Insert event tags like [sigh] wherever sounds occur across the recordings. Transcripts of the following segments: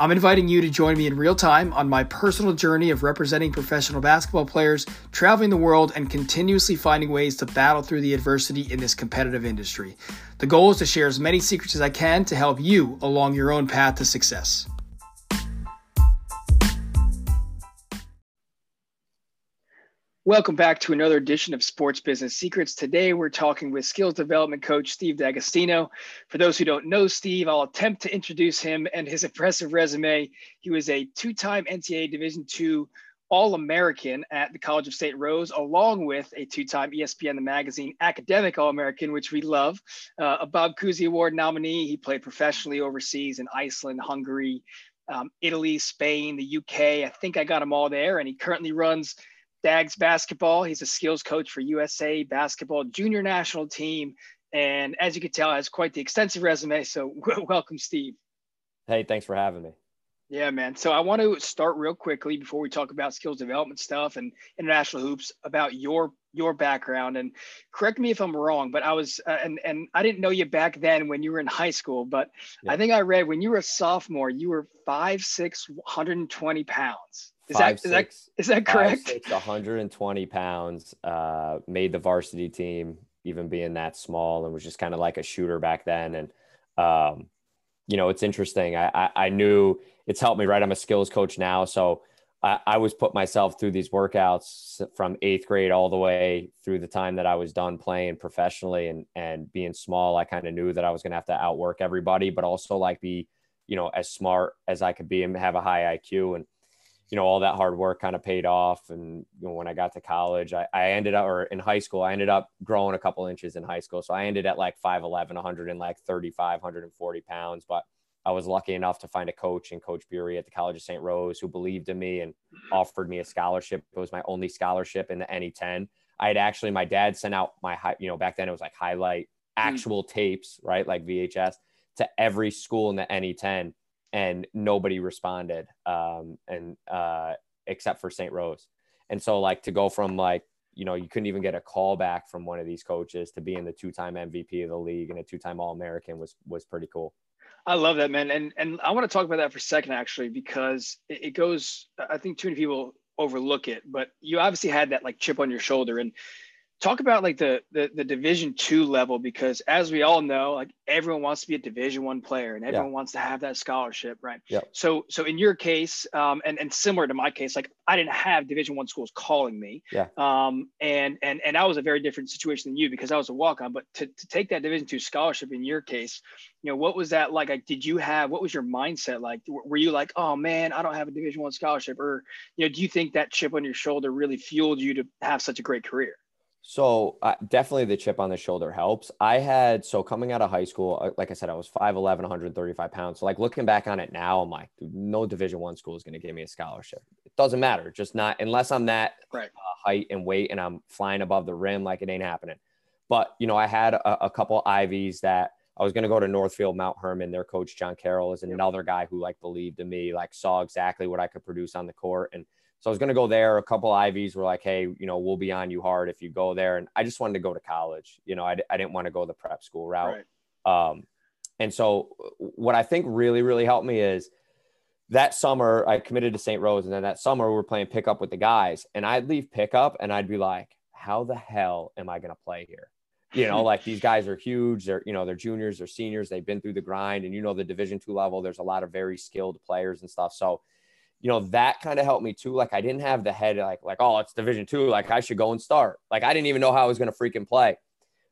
I'm inviting you to join me in real time on my personal journey of representing professional basketball players, traveling the world, and continuously finding ways to battle through the adversity in this competitive industry. The goal is to share as many secrets as I can to help you along your own path to success. Welcome back to another edition of Sports Business Secrets. Today we're talking with skills development coach Steve D'Agostino. For those who don't know Steve, I'll attempt to introduce him and his [laughs] impressive resume. He was a two-time NCAA Division II All-American at the College of St. Rose, along with a two-time ESPN the Magazine Academic All-American, which we love. Uh, a Bob Cousy Award nominee. He played professionally overseas in Iceland, Hungary, um, Italy, Spain, the UK. I think I got him all there, and he currently runs – Dags basketball. He's a skills coach for USA basketball junior national team. And as you can tell, has quite the extensive resume. So [laughs] welcome, Steve. Hey, thanks for having me. Yeah, man. So I want to start real quickly before we talk about skills development stuff and international hoops about your your background. And correct me if I'm wrong, but I was uh, and and I didn't know you back then when you were in high school, but yeah. I think I read when you were a sophomore, you were five six, 120 pounds. Is five, that, six, is that is that correct? Five, six, 120 pounds. Uh, made the varsity team, even being that small, and was just kind of like a shooter back then. And um, you know, it's interesting. I, I, I knew it's helped me. Right, I'm a skills coach now, so I, I was put myself through these workouts from eighth grade all the way through the time that I was done playing professionally and and being small. I kind of knew that I was going to have to outwork everybody, but also like be you know as smart as I could be and have a high IQ and you know all that hard work kind of paid off and you know, when i got to college I, I ended up or in high school i ended up growing a couple inches in high school so i ended at like 5'11 100 and like 35 140 pounds but i was lucky enough to find a coach and coach Beaury at the college of st rose who believed in me and offered me a scholarship it was my only scholarship in the ne 10 i had actually my dad sent out my high, you know back then it was like highlight hmm. actual mm. tapes right like vhs to every school in the ne 10 and nobody responded um, and uh, except for st rose. And so like to go from like you know you couldn't even get a call back from one of these coaches to being the two-time mvp of the league and a two-time all-american was was pretty cool. I love that man. And and i want to talk about that for a second actually because it, it goes i think too many people overlook it but you obviously had that like chip on your shoulder. And talk about like the, the the division two level because as we all know like everyone wants to be a division one player and everyone yeah. wants to have that scholarship right? Yeah. So so in your case um and, and similar to my case like i didn't have division one schools calling me. Yeah. Um and and and i was a very different situation than you because i was a walk-on but to, to take that division two scholarship in your case you know what was that like, like did you have what was your mindset like? Were you like oh man i don't have a division one scholarship or you know do you think that chip on your shoulder really fueled you to have such a great career so uh, definitely the chip on the shoulder helps. I had so coming out of high school, uh, like I said, I was 5'11", 135 pounds. So like looking back on it now, I'm like, no Division One school is going to give me a scholarship. It doesn't matter, just not unless I'm that right. uh, height and weight and I'm flying above the rim, like it ain't happening. But you know, I had a, a couple Ivies that I was going to go to Northfield Mount Hermon. Their coach John Carroll is another guy who like believed in me, like saw exactly what I could produce on the court and so I was going to go there. A couple Ivies were like, hey, you know, we'll be on you hard if you go there. And I just wanted to go to college. You know, I, I didn't want to go the prep school route. Right. Um, and so what I think really, really helped me is that summer I committed to St. Rose. And then that summer we were playing pickup with the guys. And I'd leave pickup and I'd be like, how the hell am I going to play here? You know, like these guys are huge. They're, you know, they're juniors, they're seniors. They've been through the grind. And, you know, the division two level, there's a lot of very skilled players and stuff. So, you know that kind of helped me too like i didn't have the head like like oh it's division two like i should go and start like i didn't even know how i was going to freaking play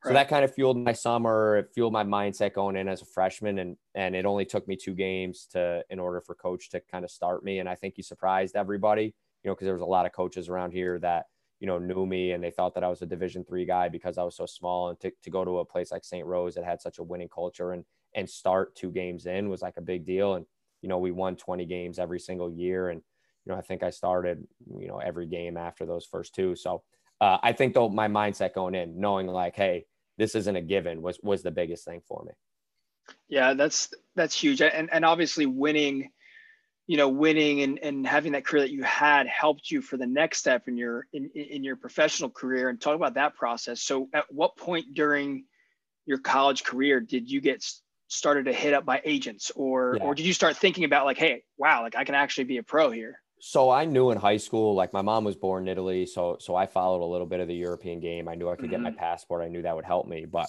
so right. that kind of fueled my summer it fueled my mindset going in as a freshman and and it only took me two games to in order for coach to kind of start me and i think he surprised everybody you know because there was a lot of coaches around here that you know knew me and they thought that i was a division three guy because i was so small and to, to go to a place like st rose that had such a winning culture and and start two games in was like a big deal and you know, we won 20 games every single year. And, you know, I think I started, you know, every game after those first two. So uh, I think though my mindset going in, knowing like, hey, this isn't a given was was the biggest thing for me. Yeah, that's that's huge, and and obviously winning, you know, winning and, and having that career that you had helped you for the next step in your in in your professional career. And talk about that process. So, at what point during your college career did you get started to hit up by agents, or yeah. or did you start thinking about like, hey, wow, like I can actually be a pro here? So I knew in high school, like my mom was born in Italy, so so I followed a little bit of the European game. I knew I could mm-hmm. get my mm-hmm. passport. I knew that would help me, but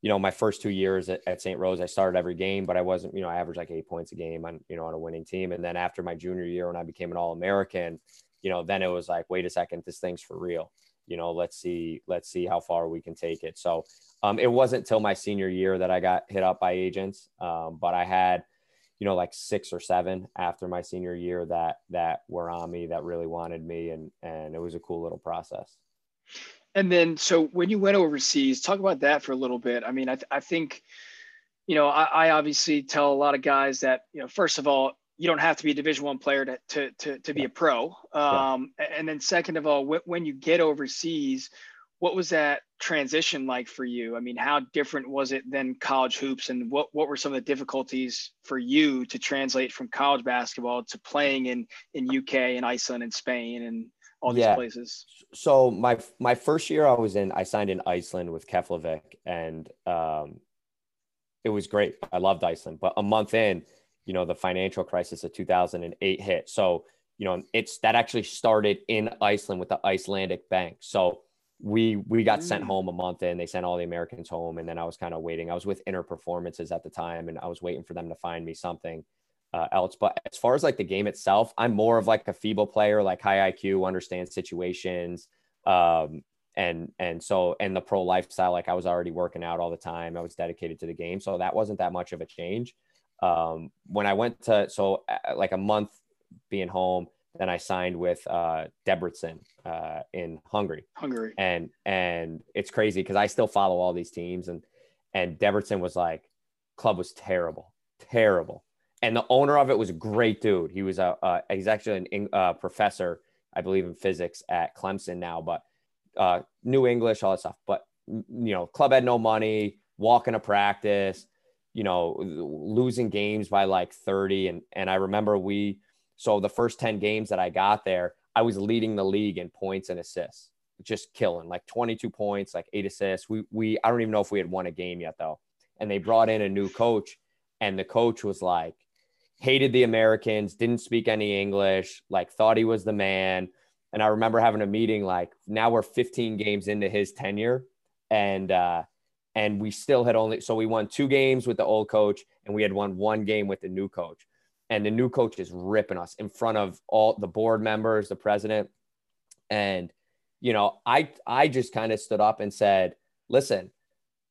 you know, my first two years at, at St. Rose, I started every game, but I wasn't, you know, I averaged like eight points a game on, you know, on a winning team. And then after my junior year, when I became an All American, you know, then it was like, wait a second, this thing's for real. You know, let's see, let's see how far we can take it. So um, it wasn't till my senior year that I got hit up by agents, um, but I had, you know, like six or seven after my senior year that that were on me that really wanted me, and and it was a cool little process. And then, so when you went overseas, talk about that for a little bit. I mean, I, th- I think, you know, I, I, obviously tell a lot of guys that, you know, first of all, you don't have to be a Division One player to to to, to be a pro. Um, yeah. And then, second of all, wh- when you get overseas, what was that transition like for you? I mean, how different was it than college hoops, and what what were some of the difficulties for you to translate from college basketball to playing in in UK and Iceland and Spain and all these yeah. places? So my my first year I was in, I signed in Iceland with Keflavik, and um, it was great. I loved Iceland, but a month in, you know, the financial crisis of 2008 hit. So you know, it's that actually started in Iceland with the Icelandic Bank. So we we got mm. sent home a month in. They sent all the Americans home, and then I was kind of waiting. I was with Interperformances at the time, and I was waiting for them to find me something uh, else. But as far as like the game itself, I'm more of like a feeble player, like high IQ, understands situations. Um, and and so and the pro lifestyle, like I was already working out all the time. I was dedicated to the game, so that wasn't that much of a change. Um, when I went to so uh, like a month being home, then I signed with uh, Debrecen uh, in Hungary. Hungary, and and it's crazy because I still follow all these teams, and and Debrecen was like, club was terrible, terrible and the owner of it was a great dude. He was a uh, he's actually a uh, professor, I believe, in physics at Clemson now, but uh, knew English, all that stuff. But you know, club had no money, walking to practice, you know, losing games by like thirty, and and I remember we so the first ten games that I got there, I was leading the league in points and assists, just killing like twenty two points, like eight assists. We we I don't even know if we had won a game yet though, and they brought in a new coach, and the coach was like hated the Americans, didn't speak any English, like thought he was the man. And I remember having a meeting like now we're 15 games into his tenure and uh and we still had only so we won two games with the old coach and we had won one game with the new coach. And the new coach is ripping us in front of all the board members, the president. And you know, I I just kind of stood up and said, "Listen,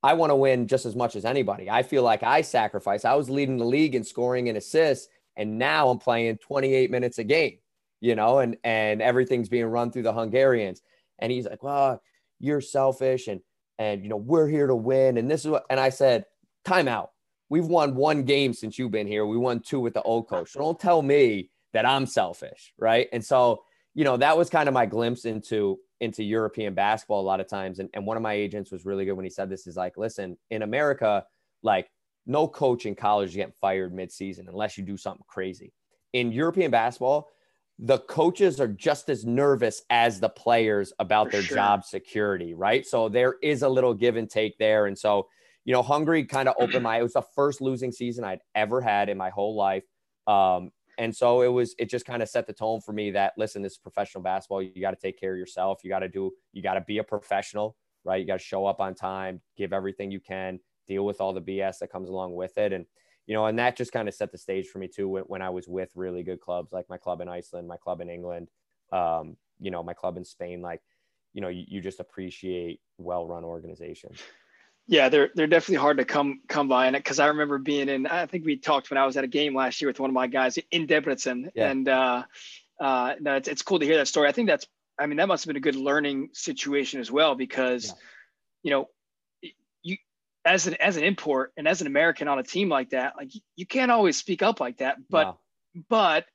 I want to win just as much as anybody. I feel like I sacrifice. I was leading the league in scoring and assists, and now I'm playing 28 minutes a game, you know, and and everything's being run through the Hungarians. And he's like, "Well, you're selfish, and and you know we're here to win." And this is what. And I said, "Timeout. We've won one game since you've been here. We won two with the old coach. So don't tell me that I'm selfish, right?" And so you know that was kind of my glimpse into into European basketball a lot of times. And, and one of my agents was really good when he said this is like, listen, in America, like no coach in college is getting fired midseason unless you do something crazy. In European basketball, the coaches are just as nervous as the players about For their sure. job security, right? So there is a little give and take there. And so, you know, Hungary kind of opened my, it was the first losing season I'd ever had in my whole life. Um, and so it was, it just kind of set the tone for me that listen, this is professional basketball. You got to take care of yourself. You got to do, you got to be a professional, right? You got to show up on time, give everything you can, deal with all the BS that comes along with it. And, you know, and that just kind of set the stage for me too when, when I was with really good clubs like my club in Iceland, my club in England, um, you know, my club in Spain. Like, you know, you, you just appreciate well run organizations. Yeah, they're they're definitely hard to come come by it because I remember being in. I think we talked when I was at a game last year with one of my guys in Debrecen, yeah. and uh, uh, no, it's it's cool to hear that story. I think that's. I mean, that must have been a good learning situation as well because, yeah. you know, as an as an import and as an American on a team like that, like you can't always speak up like that. But no. but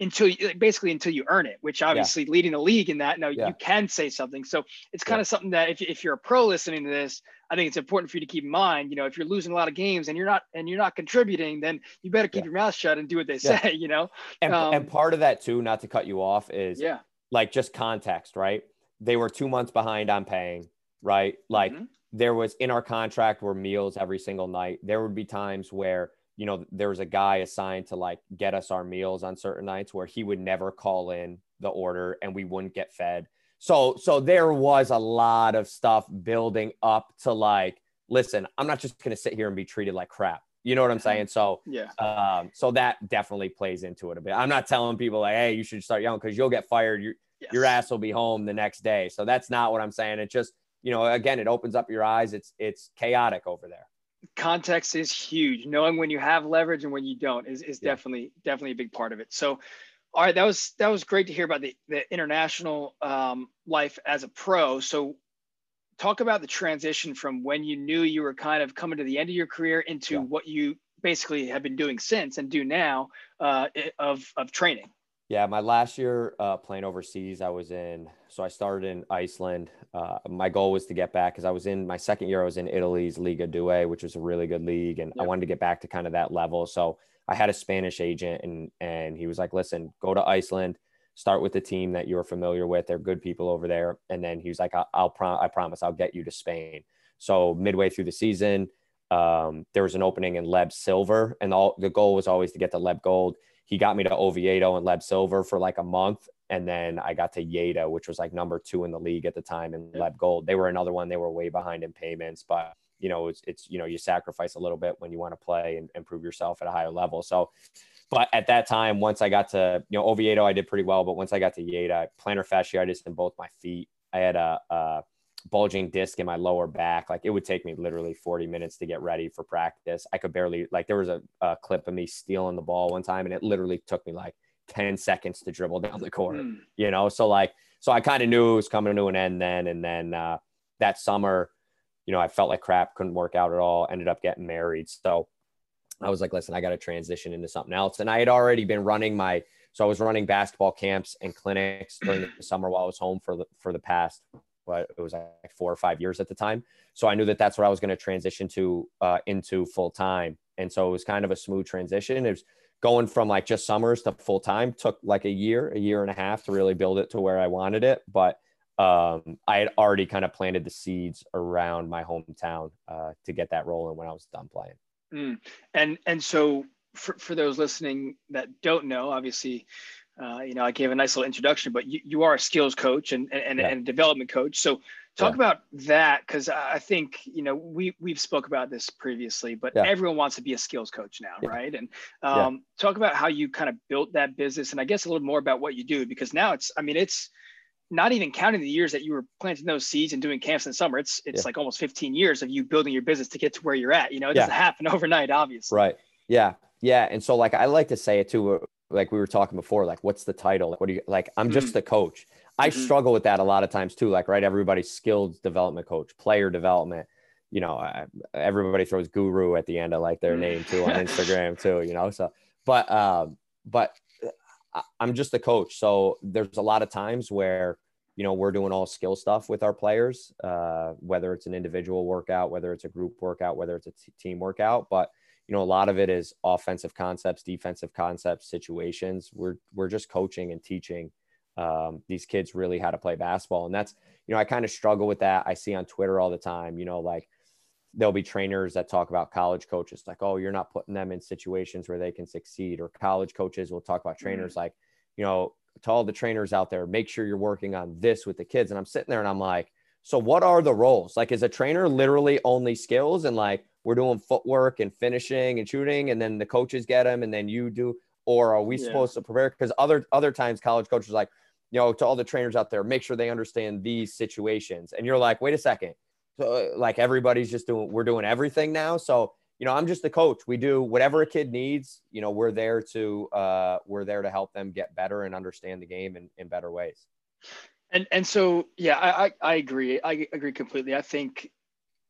until you basically until you earn it, which obviously yeah. leading the league in that, now yeah. you can say something. So it's kind yeah. of something that if, if you're a pro listening to this, I think it's important for you to keep in mind, you know, if you're losing a lot of games and you're not, and you're not contributing, then you better keep your mouth shut and do what they say, [laughs] you know? And, um, and part of that too, not to cut you off is yeah, like just context, right? They were two months behind on paying, right? Like mm-hmm. There was in our contract were meals every single night. There would be times where you know, there was a guy assigned to like get us our meals on certain nights where he would never call in the order and we wouldn't get fed. So, so there was a lot of stuff building up to like, listen, I'm not just going to sit here and be treated like crap. You know what I'm mm-hmm. saying? So, yeah. Um, so that definitely plays into it a bit. I'm not telling people like, hey, you should start young because you'll get fired. Your yes. your ass will be home the next day. So that's not what I'm saying. It just, you know, again, it opens up your eyes. It's it's chaotic over there context is huge. Knowing when you have leverage and when you don't is, is yeah. definitely definitely a big part of it. So, all right, that was that was great to hear about the the international um, life as a pro. So, talk about the transition from when you knew you were kind of coming to the end of your career into yeah. what you basically have been doing since and do now uh, of of training. Yeah, my last year uh, playing overseas, I was in. So I started in Iceland. Uh, my goal was to get back because I was in my second year. I was in Italy's Legadue, which was a really good league, and yep. I wanted to get back to kind of that level. So I had a Spanish agent, and and he was like, "Listen, go to Iceland, start with the team that you're familiar with. They're good people over there." And then he was like, "I'll, I'll prom- I promise, I'll get you to Spain." So midway through the season, um, there was an opening in Leb Silver, and all the goal was always to get to Leb Gold he got me to Oviedo and Leb Silver for like a month. And then I got to Lleida, which was like number two in the league at the time, and Leb Gold. They were another one. They were way behind in payments, but you know, it's, it's you know, you sacrifice a little bit when you want to play and, and prove yourself at a higher level. So, but at that time, once I got to you know Oviedo, I did pretty well. But once I got to Lleida, plantar fasciitis in both my feet. I had a, a bulging disc in my lower back. Like it would take me literally 40 minutes to get ready for practice. I could barely, like, there was a, a clip of me stealing the ball one time and it literally took me like 10 seconds to dribble down the court, mm. you know? So, like, so I kind of knew it was coming to an end then. And then uh, that summer, you know, I felt like crap, couldn't work out at all, ended up getting married. So I was like, listen, I got to transition into something else. And I had already been running my, so I was running basketball camps and clinics during the summer while I was home for the, for the past but it was like four or five years at the time. So I knew that that's what I was going to transition to uh, into full time. And so it was kind of a smooth transition. It was going from like just summers to full time took like a year, a year and a half to really build it to where I wanted it. But um, I had already kind of planted the seeds around my hometown uh, to get that rolling when I was done playing. Mm. And and so for, for those listening that don't know, obviously uh, you know, I gave a nice little introduction, but you, you are a skills coach and and, yeah. and development coach. So talk yeah. about that because I think you know we we've spoke about this previously, but yeah. everyone wants to be a skills coach now, right? And um, talk about how you kind of built that business, and I guess a little more about what you do because now it's I mean it's not even counting the years that you were planting those seeds and doing camps in the summer. It's it's like almost 15 years of you building your business to get to where you're at. You know, it doesn't happen [laughs] overnight, obviously. Right. Yeah. Yeah. And so like I like to say it too like we were talking before, like what's the title? Like, what do you like? I'm just mm-hmm. a coach. I mm-hmm. struggle with that a lot of times too. Like, right, everybody's skilled development coach, player development. You know, I, everybody throws guru at the end of like their name too on [laughs] Instagram too. You know, so but um, but I'm just a coach. So there's a lot of times where you know we're doing all skill stuff with our players, uh, whether it's an individual workout, whether it's a group workout, whether it's a t- team workout, but you know, a lot of it is offensive concepts, defensive concepts, situations. We're we're just coaching and teaching um, these kids really how to play basketball, and that's you know, I kind of struggle with that. I see on Twitter all the time, you know, like there'll be trainers that talk about college coaches, like, oh, you're not putting them in situations where they can succeed, or college coaches will talk about trainers mm-hmm. like, you know, to all the trainers out there, make sure you're working on this with the kids. And I'm sitting there and I'm like, so what are the roles? Like, is a trainer literally only skills and like we're doing footwork and finishing and shooting, and then the coaches get them, and then you do, or are we yeah. supposed to prepare? Because other other times, college coaches like, you know, to all the trainers out there, make sure they understand these situations, and you're like, wait a second, so like everybody's just doing, we're doing everything now, so you know, I'm just the coach. We do whatever a kid needs. You know, we're there to uh, we're there to help them get better and understand the game in, in better ways. And and so yeah, I, I, I agree. I agree completely. I think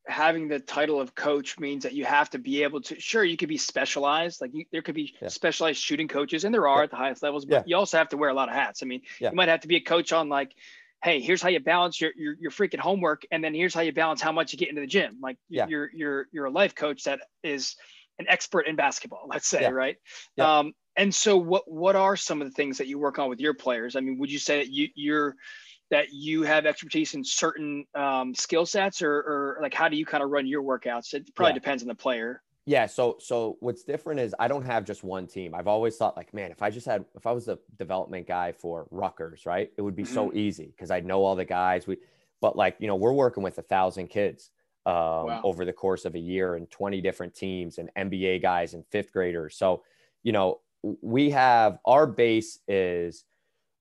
having the title of coach means that you have to be able to sure you could be specialized like you, there could be yeah. specialized shooting coaches and there are yeah. at the highest levels but yeah. you also have to wear a lot of hats. I mean you might have to be a coach on like hey here's how you balance your, your your freaking homework and then here's how you balance how much you get into the gym. Like you're you're you're a life coach that is an expert in basketball let's say right? Um and so what what are some of the things that you work on with your players? I mean would you say that you you're that you have expertise in certain um, skill sets or, or like how do you kind of run your workouts it probably yeah. depends on the player yeah so so what's different is i don't have just one team i've always thought like man if i just had if i was a development guy for Rutgers right it would be mm-hmm. so easy because i'd know all the guys we but like you know we're working with a thousand kids um, wow. over the course of a year and 20 different teams and nba guys and fifth graders so you know we have our base is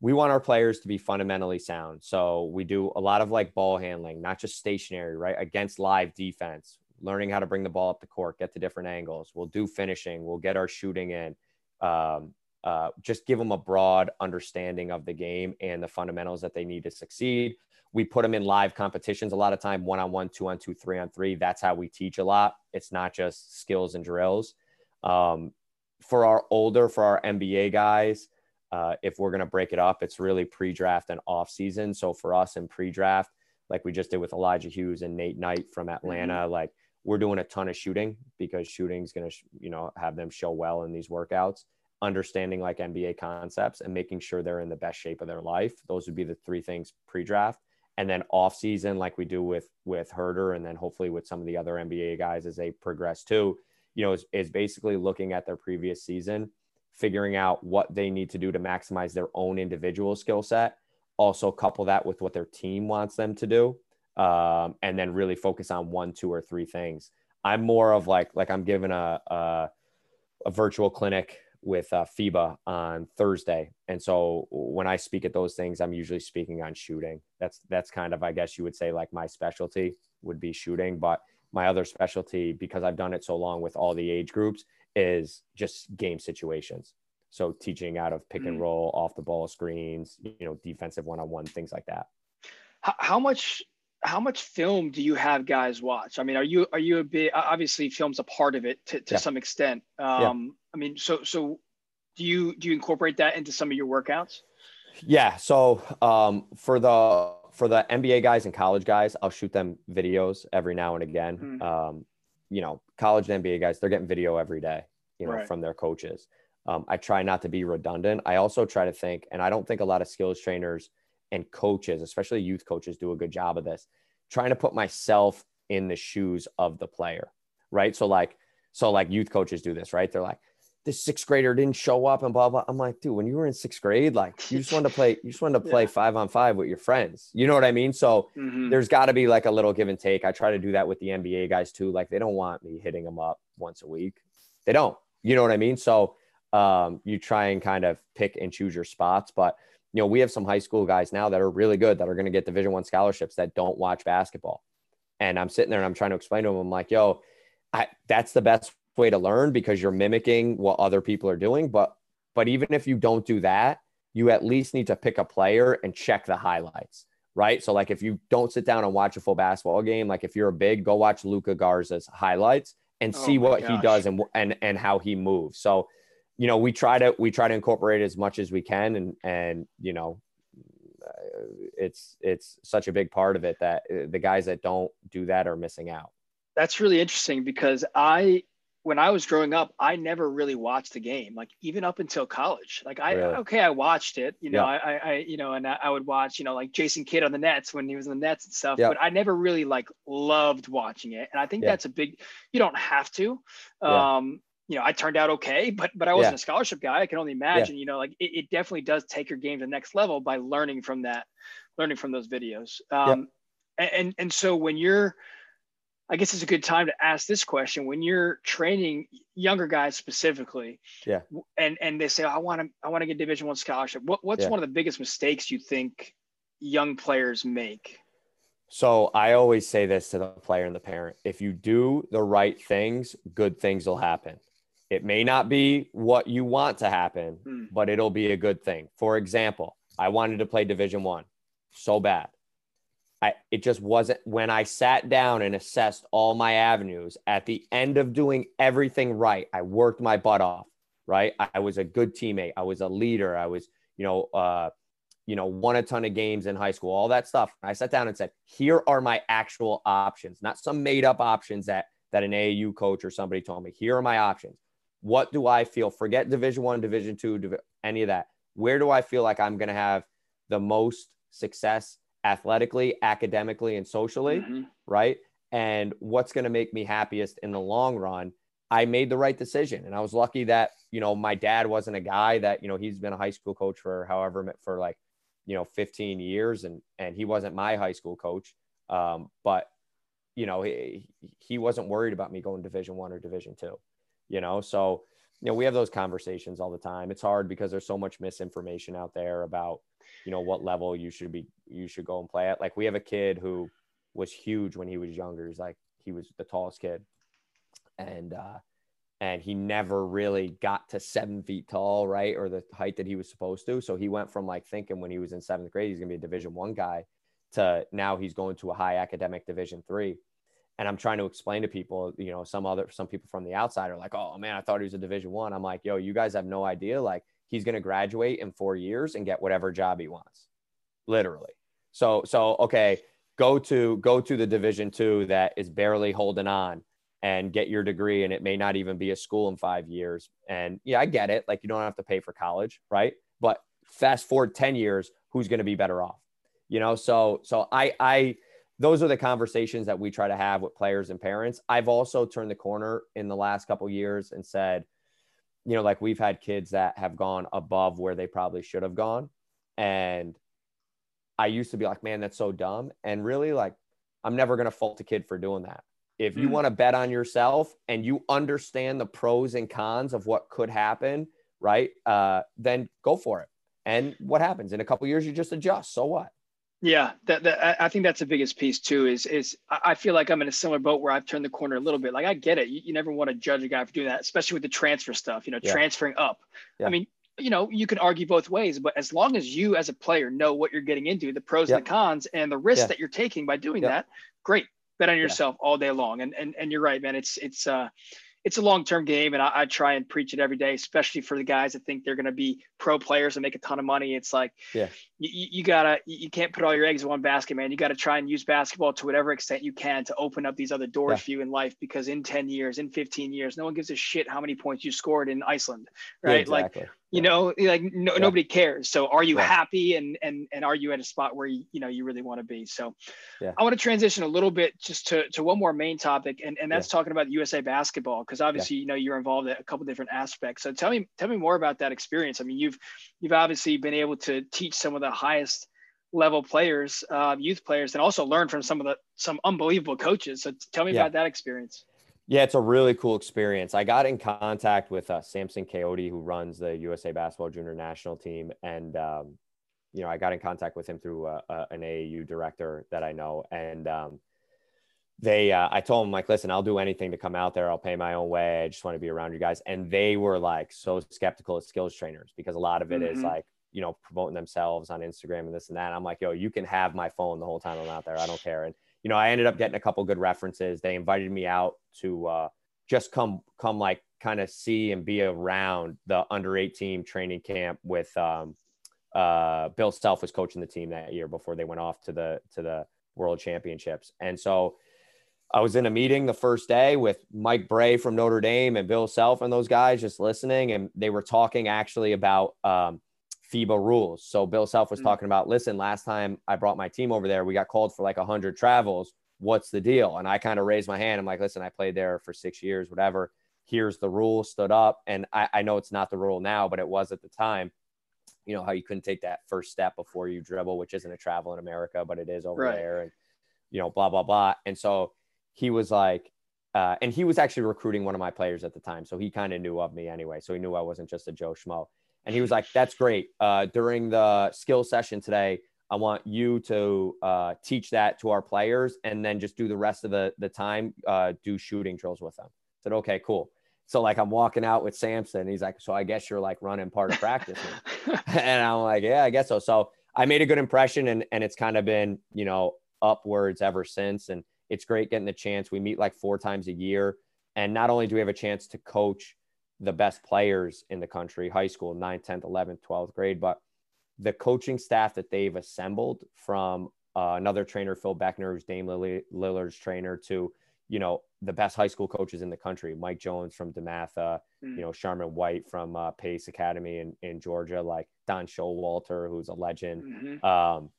we want our players to be fundamentally sound. So we do a lot of like ball handling, not just stationary, right? Against live defense, learning how to bring the ball up the court, get to different angles. We'll do finishing. We'll get our shooting in. Um, uh, just give them a broad understanding of the game and the fundamentals that they need to succeed. We put them in live competitions a lot of time, one on one, two on two, three on three. That's how we teach a lot. It's not just skills and drills. Um, for our older, for our NBA guys, uh, if we're going to break it up, it's really pre-draft and off-season. So for us in pre-draft, like we just did with Elijah Hughes and Nate Knight from Atlanta, mm-hmm. like we're doing a ton of shooting because shooting is going to, you know, have them show well in these workouts. Understanding like NBA concepts and making sure they're in the best shape of their life. Those would be the three things pre-draft, and then off-season, like we do with with Herder, and then hopefully with some of the other NBA guys as they progress too. You know, is, is basically looking at their previous season figuring out what they need to do to maximize their own individual skill set. Also, couple that with what their team wants them to do, um, and then really focus on one, two, or three things. I'm more of like like I'm giving a a, a virtual clinic with uh, FIBA on Thursday, and so when I speak at those things, I'm usually speaking on shooting. That's that's kind of I guess you would say like my specialty would be shooting, but my other specialty because I've done it so long with all the age groups is just game situations. So teaching out of pick and mm. roll, off the ball screens, you know, defensive one on one, things like that. How, how, much how much film do you have guys watch? I mean, are you are you a bit obviously film's a part of it to, to yeah. some extent. Um, yeah. I mean, so so do you do you incorporate that into some of your workouts? Yeah. So um, for the for the NBA guys and college guys, I'll shoot them videos every now and again. Mm. Um, you know, college and NBA guys, they're getting video every day, you know, right. from their coaches. Um, I try not to be redundant. I also try to think, and I don't think a lot of skills trainers and coaches, especially youth coaches, do a good job of this, trying to put myself in the shoes of the player, right? So, like, so like youth coaches do this, right? They're like, this sixth grader didn't show up and blah blah. I'm like, dude, when you were in sixth grade, like you just wanted to play, you just wanted to [laughs] play yeah. five on five with your friends. You know what I mean? So mm-hmm. there's got to be like a little give and take. I try to do that with the NBA guys too. Like they don't want me hitting them up once a week. They don't. You know what I mean? So um, you try and kind of pick and choose your spots. But you know, we have some high school guys now that are really good that are going to get Division One scholarships that don't watch basketball. And I'm sitting there and I'm trying to explain to them, I'm like, yo, I, that's the best way to learn because you're mimicking what other people are doing. But but even if you don't do that, you at least need to pick a player and check the highlights, right? So like if you don't sit down and watch a full basketball game, like if you're a big, go watch Luka Garza's highlights and oh see what gosh. he does and and and how he moves. So, you know, we try to we try to incorporate as much as we can, and and you know, uh, it's it's such a big part of it that uh, the guys that don't do that are missing out. That's really interesting because I when I was growing up, I never really watched the game, like even up until college. Like I, really? okay, I watched it, you know, yeah. I, I, you know, and I, would watch, you know, like Jason Kidd on the Nets when he was in the Nets and stuff. Yeah. But I never really like loved watching it, and I think yeah. that's a big. You don't have to. Um, you know, I turned out okay, but but I wasn't a scholarship guy. I can only imagine. You know, like it, it, definitely does take your game to the next level by learning from that, learning from those videos. Um, and and so when you're I guess it's a good time to ask this question when you're training younger guys specifically. Yeah. And and they say, oh, I want to I want to get Division One scholarship. What what's yeah. one of the biggest mistakes you think young players make? So I always say this to the player and the parent: if you do the right things, good things will happen. It may not be what you want to happen, hmm. but it'll be a good thing. For example, I wanted to play Division One so bad. I, it just wasn't when I sat down and assessed all my avenues at the end of doing everything right. I worked my butt off, right? I was a good teammate. I was a leader. I was, you know, uh, you know, won a ton of games in high school, all that stuff. I sat down and said, here are my actual options, not some made up options that, that an AAU coach or somebody told me. Here are my options. What do I feel? Forget division one, division two, any of that. Where do I feel like I'm going to have the most success athletically, academically, and socially, mm-hmm. right? And what's going to make me happiest in the long run. I made the right decision. And I was lucky that, you know, my dad wasn't a guy that, you know, he's been a high school coach for however, for like, you know, 15 years and, and he wasn't my high school coach. Um, but, you know, he, he wasn't worried about me going division one or division two, you know? So, you know, we have those conversations all the time. It's hard because there's so much misinformation out there about, you know what level you should be you should go and play at. Like we have a kid who was huge when he was younger. He's like he was the tallest kid. And uh and he never really got to seven feet tall right or the height that he was supposed to. So he went from like thinking when he was in seventh grade he's gonna be a division one guy to now he's going to a high academic division three. And i'm trying to explain to people you know some other some people from the outside are like oh man i thought he was a division one. I'm like yo you guys have no idea like he's going to graduate in four years and get whatever job he wants literally. So so okay go to go to the division two that is barely holding on and get your degree and it may not even be a school in five years. And yeah i get it like you don't have to pay for college right? But fast forward 10 years who's going to be better off you know? So so i i those are the conversations that we try to have with players and parents. I've also turned the corner in the last couple years and said you know, like we've had kids that have gone above where they probably should have gone. And I used to be like, man, that's so dumb. And really, like, I'm never going to fault a kid for doing that. If you mm. want to bet on yourself and you understand the pros and cons of what could happen, right? Uh, then go for it. And what happens in a couple years, you just adjust. So what? Yeah, that, that I think that's the biggest piece too. Is is I feel like I'm in a similar boat where I've turned the corner a little bit. Like I get it. You, you never want to judge a guy for doing that, especially with the transfer stuff. You know, yeah. transferring up. Yeah. I mean, you know, you can argue both ways, but as long as you as a player know what you're getting into, the pros and the cons, and the risks that you're taking by doing that, great. Bet on yourself all day long. And and and you're right, man. It's it's uh it's a long term game, and I, I, try and preach it every day, especially for the guys that think they're going to be pro players and make a ton of money. It's like, yeah, you, you gotta, you can't put all your eggs in one basket, man. You got to try and use basketball to whatever extent you can to open up these other doors yeah. for you in life. Because in ten years, in fifteen years, no one gives a shit how many points you scored in Iceland, right? Exactly. Like you know like no, yeah. nobody cares. So are you yeah. happy and and and are you at a spot where you, you know you really want to be? So i want to transition a little bit just to, to one more main topic and, and that's talking about usa basketball because obviously you know you're involved in a couple different aspects. So tell me tell me more about that experience. I mean you've you've obviously been able to teach some of the highest level players uh, youth players and also learn from some of the some unbelievable coaches. So tell me about that experience yeah, it's a really cool experience. I got in contact with uh, Samson Coyote, who runs the USA Basketball Junior National Team, and um, you know, I got in contact with him through uh, uh, an AAU director that I know, and um, they, uh, I told him like, listen, I'll do anything to come out there. I'll pay my own way. I just want to be around you guys, and they were like so skeptical of skills trainers because a lot of it mm-hmm. is like you know promoting themselves on Instagram and this and that. I'm like, yo, you can have my phone the whole time I'm out there. I don't care, and you know, I ended up getting a couple good references. They invited me out to uh, just come, come like kind of see and be around the under 18 training camp with um, uh, Bill Self was coaching the team that year before they went off to the to the World Championships, and so I was in a meeting the first day with Mike Brey from Notre Dame and Bill Self and those guys just listening, and they were talking actually about um, FIBA rules. So Bill Self was mm-hmm. talking about, listen, last time I brought my team over there, we got called for like 100 travels. What's the deal? And I kind of raised my hand. I'm like, listen, I played there for six years, whatever. Here's the rule, stood up. And I, I know it's not the rule now, but it was at the time. You know, how you couldn't take that first step before you dribble, which isn't a travel in America, but it is over right. there. And, you know, blah, blah, blah. And so he was like, uh, and he was actually recruiting one of my players at the time. So he kind of knew of me anyway. So he knew I wasn't just a Joe Schmo. And he was like, that's great. Uh, during the skill session today, I want you to uh, teach that to our players and then just do the rest of the, the time, uh, do shooting drills with them. I said, okay, cool. So like I'm walking out with Samson. He's like, so I guess you're like running part of practice. [laughs] and I'm like, yeah, I guess so. So I made a good impression and, and it's kind of been, you know, upwards ever since. And it's great getting the chance. We meet like four times a year. And not only do we have a chance to coach the best players in the country, high school, 9th, 10th, 11th, 12th grade, but the coaching staff that they've assembled from uh, another trainer, Phil Beckner, who's Dame Lillard's trainer, to you know the best high school coaches in the country, Mike Jones from DeMatha, mm. you know Sharman White from uh, Pace Academy in, in Georgia, like Don Showalter, who's a legend. Mm-hmm. Um,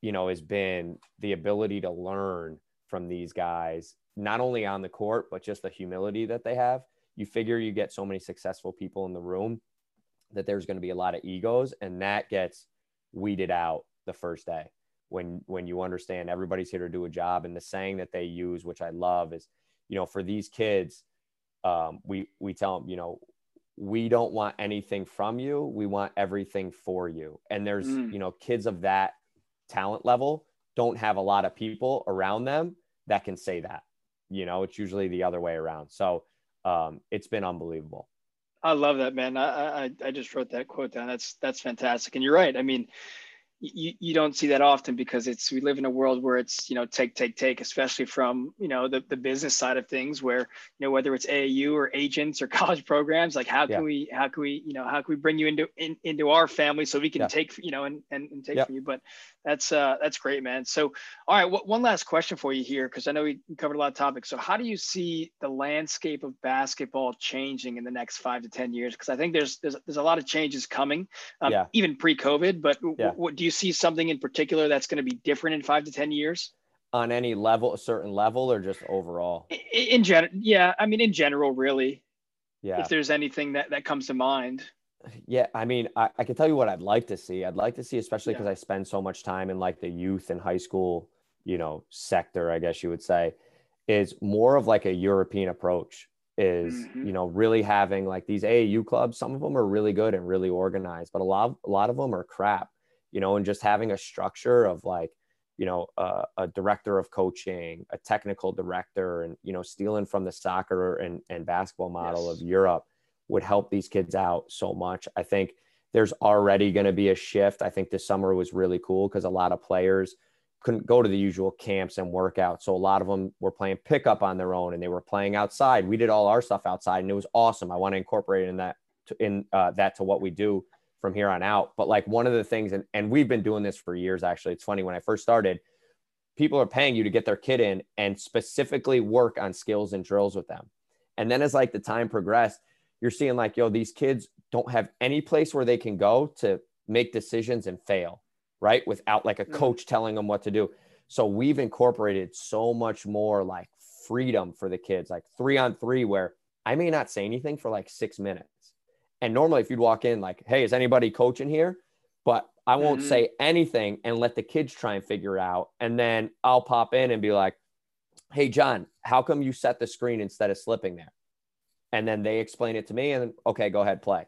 you know, has been the ability to learn from these guys, not only on the court, but just the humility that they have. You figure you get so many successful people in the room that there's going to be a lot of egos, and that gets weeded out the first day when when you understand everybody's here to do a job. And the saying that they use, which I love, is, you know, for these kids, um, we we tell them, you know, we don't want anything from you, we want everything for you. And there's, mm. you know, kids of that talent level don't have a lot of people around them that can say that. You know, it's usually the other way around. So um, it's been unbelievable. I love that, man. I, I I just wrote that quote down. That's that's fantastic. And you're right. I mean, you, you don't see that often because it's we live in a world where it's you know take take take especially from you know the, the business side of things where you know whether it's AAU or agents or [laughs] college programs like how can yeah. we how can we you know how can we bring you into in, into our family so we can yeah. take you know and and, and take from you but that's uh that's great man so all right w- one last question for you here because I know we covered a lot of topics so how do you see the landscape of basketball changing in the next five to ten years because I think there's there's there's a lot of changes coming um, yeah. even pre-COVID but yeah. what do you see something in particular that's going to be different in five to 10 years? On any level, a certain level, or just overall? In, in general, yeah. I mean, in general, really. Yeah. If there's anything that, that comes to mind. Yeah, I mean, I, I can tell you what I'd like to see. I'd like to see, especially because yeah. I spend so much time in like the youth and high school, you know, sector, I guess you would say, is more of like a European approach is mm-hmm. you know really having like these AAU clubs some of them are really good and really organized but a lot a lot of them are crap you know, and just having a structure of like, you know, uh, a director of coaching, a technical director, and, you know, stealing from the soccer and, and basketball model yes. of Europe would help these kids out so much. I think there's already going to be a shift. I think this summer was really cool because a lot of players couldn't go to the usual camps and workouts. So a lot of them were playing pickup on their own and they were playing outside. We did all our stuff outside and it was awesome. I want to incorporate in that in uh, that to what we do from here on out. But like one of the things, and, and we've been doing this for years, actually. It's funny when I first started, people are paying you to get their kid in and specifically work on skills and drills with them. And then as like the time progressed, you're seeing like, yo, these kids don't have any place where they can go to make decisions and fail, right? Without like a mm-hmm. coach telling them what to do. So we've incorporated so much more like freedom for the kids, like three on three, where I may not say anything for like six minutes and normally, if you'd walk in like, "Hey, is anybody coaching here?" But I won't mm-hmm. say anything and let the kids try and figure it out, and then I'll pop in and be like, "Hey, John, how come you set the screen instead of slipping there?" And then they explain it to me, and okay, go ahead, play.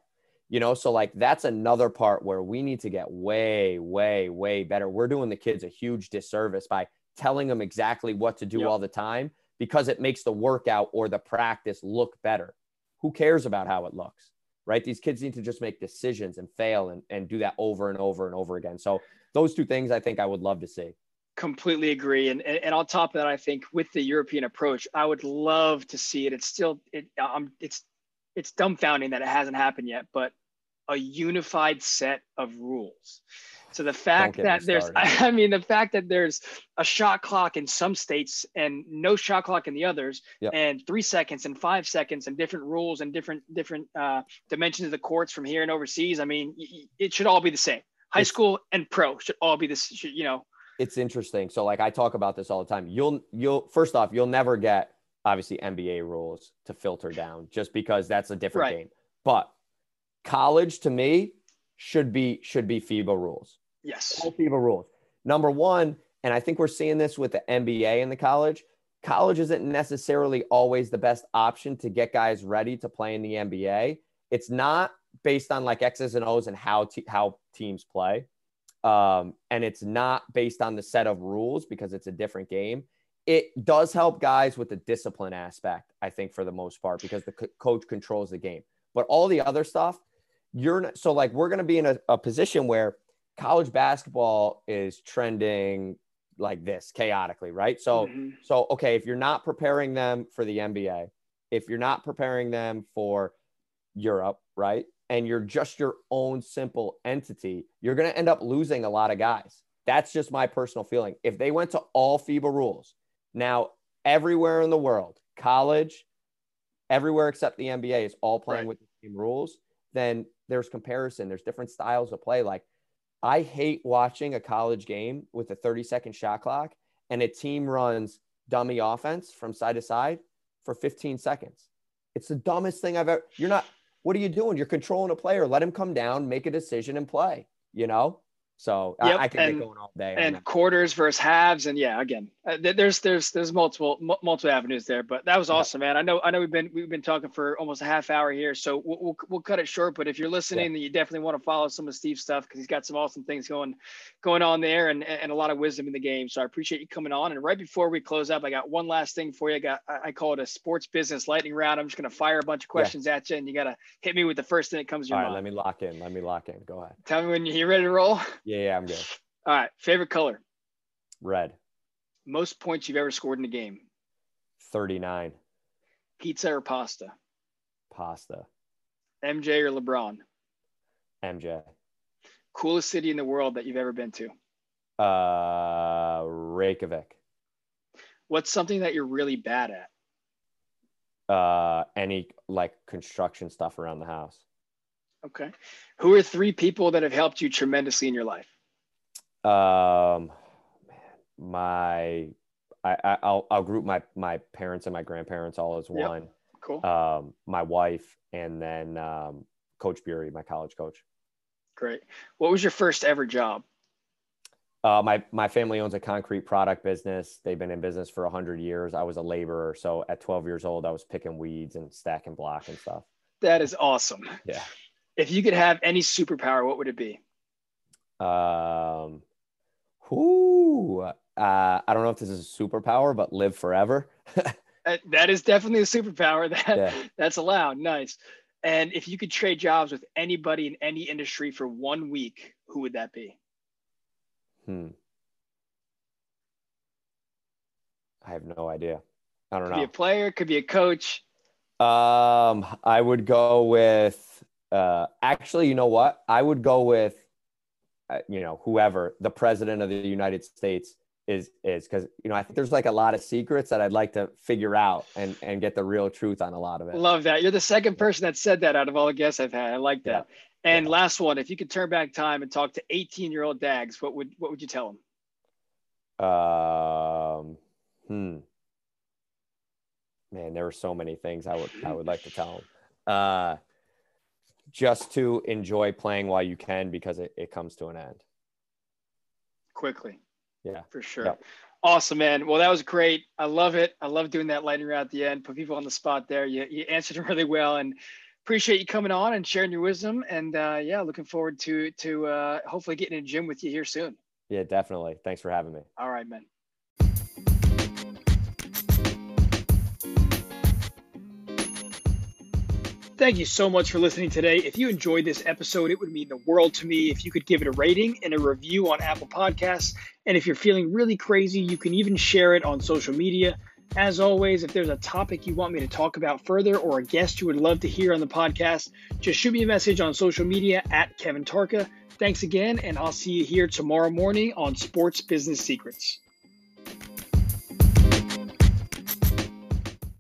You know, so like that's another part where we need to get way, way, way better. We're doing the kids a huge disservice by telling them exactly what to do yep. all the time because it makes the workout or the practice look better. Who cares about how it looks? Right? These kids need to just make decisions and fail and, and do that over and over and over again. So those two things I think I would love to see. Completely agree. And, and, and on top of that, I think with the European approach, I would love to see it. It's still, it, um, it's, it's dumbfounding that it hasn't happened yet, but a unified set of rules. So the fact that there's, [laughs] I mean, the fact that there's a shot clock in some states and no shot clock in the others, yep. and three seconds and five seconds and different rules and different different uh, dimensions of the courts from here and overseas. I mean, it should all be the same. High it's, school and pro should all be this. You know, it's interesting. So like I talk about this all the time. You'll you'll first off, you'll never get obviously NBA rules to filter down just because that's a different right. game. But college to me should be should be FIBA rules. Yes. All FIBA rules. Number one, and I think we're seeing this with the NBA and the college. College isn't necessarily always the best option to get guys ready to play in the NBA. It's not based on like X's and O's and how te- how teams play, um, and it's not based on the set of rules because it's a different game. It does help guys with the discipline aspect, I think, for the most part, because the co- coach controls the game. But all the other stuff, you're not, so like we're going to be in a, a position where college basketball is trending like this chaotically, right? So mm-hmm. so okay, if you're not preparing them for the NBA, if you're not preparing them for Europe, right? And you're just your own simple entity, you're going to end up losing a lot of guys. That's just my personal feeling. If they went to all FIBA rules, now everywhere in the world, college, everywhere except the NBA is all playing right. with the same rules, then there's comparison. There's different styles of play. Like I hate watching a college game with a 30 second shot clock and a team runs dummy offense from side to side for 15 seconds. It's the dumbest thing I've ever. You're not. What are you doing? You're controlling a player. Let him come down, make a decision, and play. You know. So yep. I, I, can and, going all day. And quarters versus halves, and yeah, again, uh, there's there's there's multiple m- multiple avenues there. But that was awesome, man. I know I know we've been we've been talking for almost a half hour here, so we'll we'll, we'll cut it short. But if you're listening, yeah. then you definitely want to follow some of Steve's stuff because he's got some awesome things going going on there, and and a lot of wisdom in the game. So I appreciate you coming on. And right before we close up, I got one last thing for you. I got I call it a sports business lightning round. I'm just gonna fire a bunch of questions yeah. at you, and you gotta hit me with the first thing that comes to your all mind. Right, let me lock in. Let me lock in. Go ahead. Tell me when you're ready to roll. Yeah, yeah, I'm good. All right. Favorite color? Red. Most points you've ever scored in a game? 39. Pizza or pasta? Pasta. MJ or LeBron? MJ. Coolest city in the world that you've ever been to? Uh, Reykjavik. What's something that you're really bad at? Uh, any like construction stuff around the house. Okay. Who are three people that have helped you tremendously in your life? Um, my I, I'll I'll group my my parents and my grandparents all as one. Yep. Cool. Um, my wife and then um, Coach Bury, my college coach. Great. What was your first ever job? Uh, my my family owns a concrete product business. They've been in business for hundred years. I was a laborer, so at 12 years old, I was picking weeds and stacking block and stuff. That is awesome. Yeah. If you could have any superpower, what would it be? Um, who uh, I don't know if this is a superpower, but live forever. [laughs] that is definitely a superpower. [laughs] That yeah. that's allowed. Nice. And if you could trade jobs with anybody in any industry for one week, who would that be? Hmm. I have no idea. I don't could know. Could be a player, could be a coach. Um, I would go with. Uh, actually, you know what? I would go with uh, you know, whoever the president of the United States is is because you know I think there's like a lot of secrets that I'd like to figure out and and get the real truth on a lot of it. Love that. You're the second person that said that out of all the guests I've had. I like that. Yeah. And yeah. last one, if you could turn back time and talk to 18 year old Dags, what would what would you tell them? Um, hmm. Man, there were so many things I would I would like to tell them. Uh, just to enjoy playing while you can because it, it comes to an end quickly. Yeah, for sure. Awesome, man. Well, that was great. I love it. I love doing that lightning round at the end. Put people on the spot there. You, you answered [laughs] really well, and appreciate you coming on and sharing your wisdom. And uh, yeah, looking forward to to uh, hopefully getting in a gym with you here soon. Yeah, definitely. Thanks for having me. All right, man. Thank you so much for listening today. If you enjoyed this episode, it would mean the world to me if you could give it a rating and a review on Apple Podcasts. And if you're feeling really crazy, you can even share it on social media. As always, if there's a topic you want me to talk about further or a guest you would love to hear on the podcast, just shoot me a message on social media at Kevin Tarka. Thanks again, and I'll see you here tomorrow morning on Sports Business Secrets.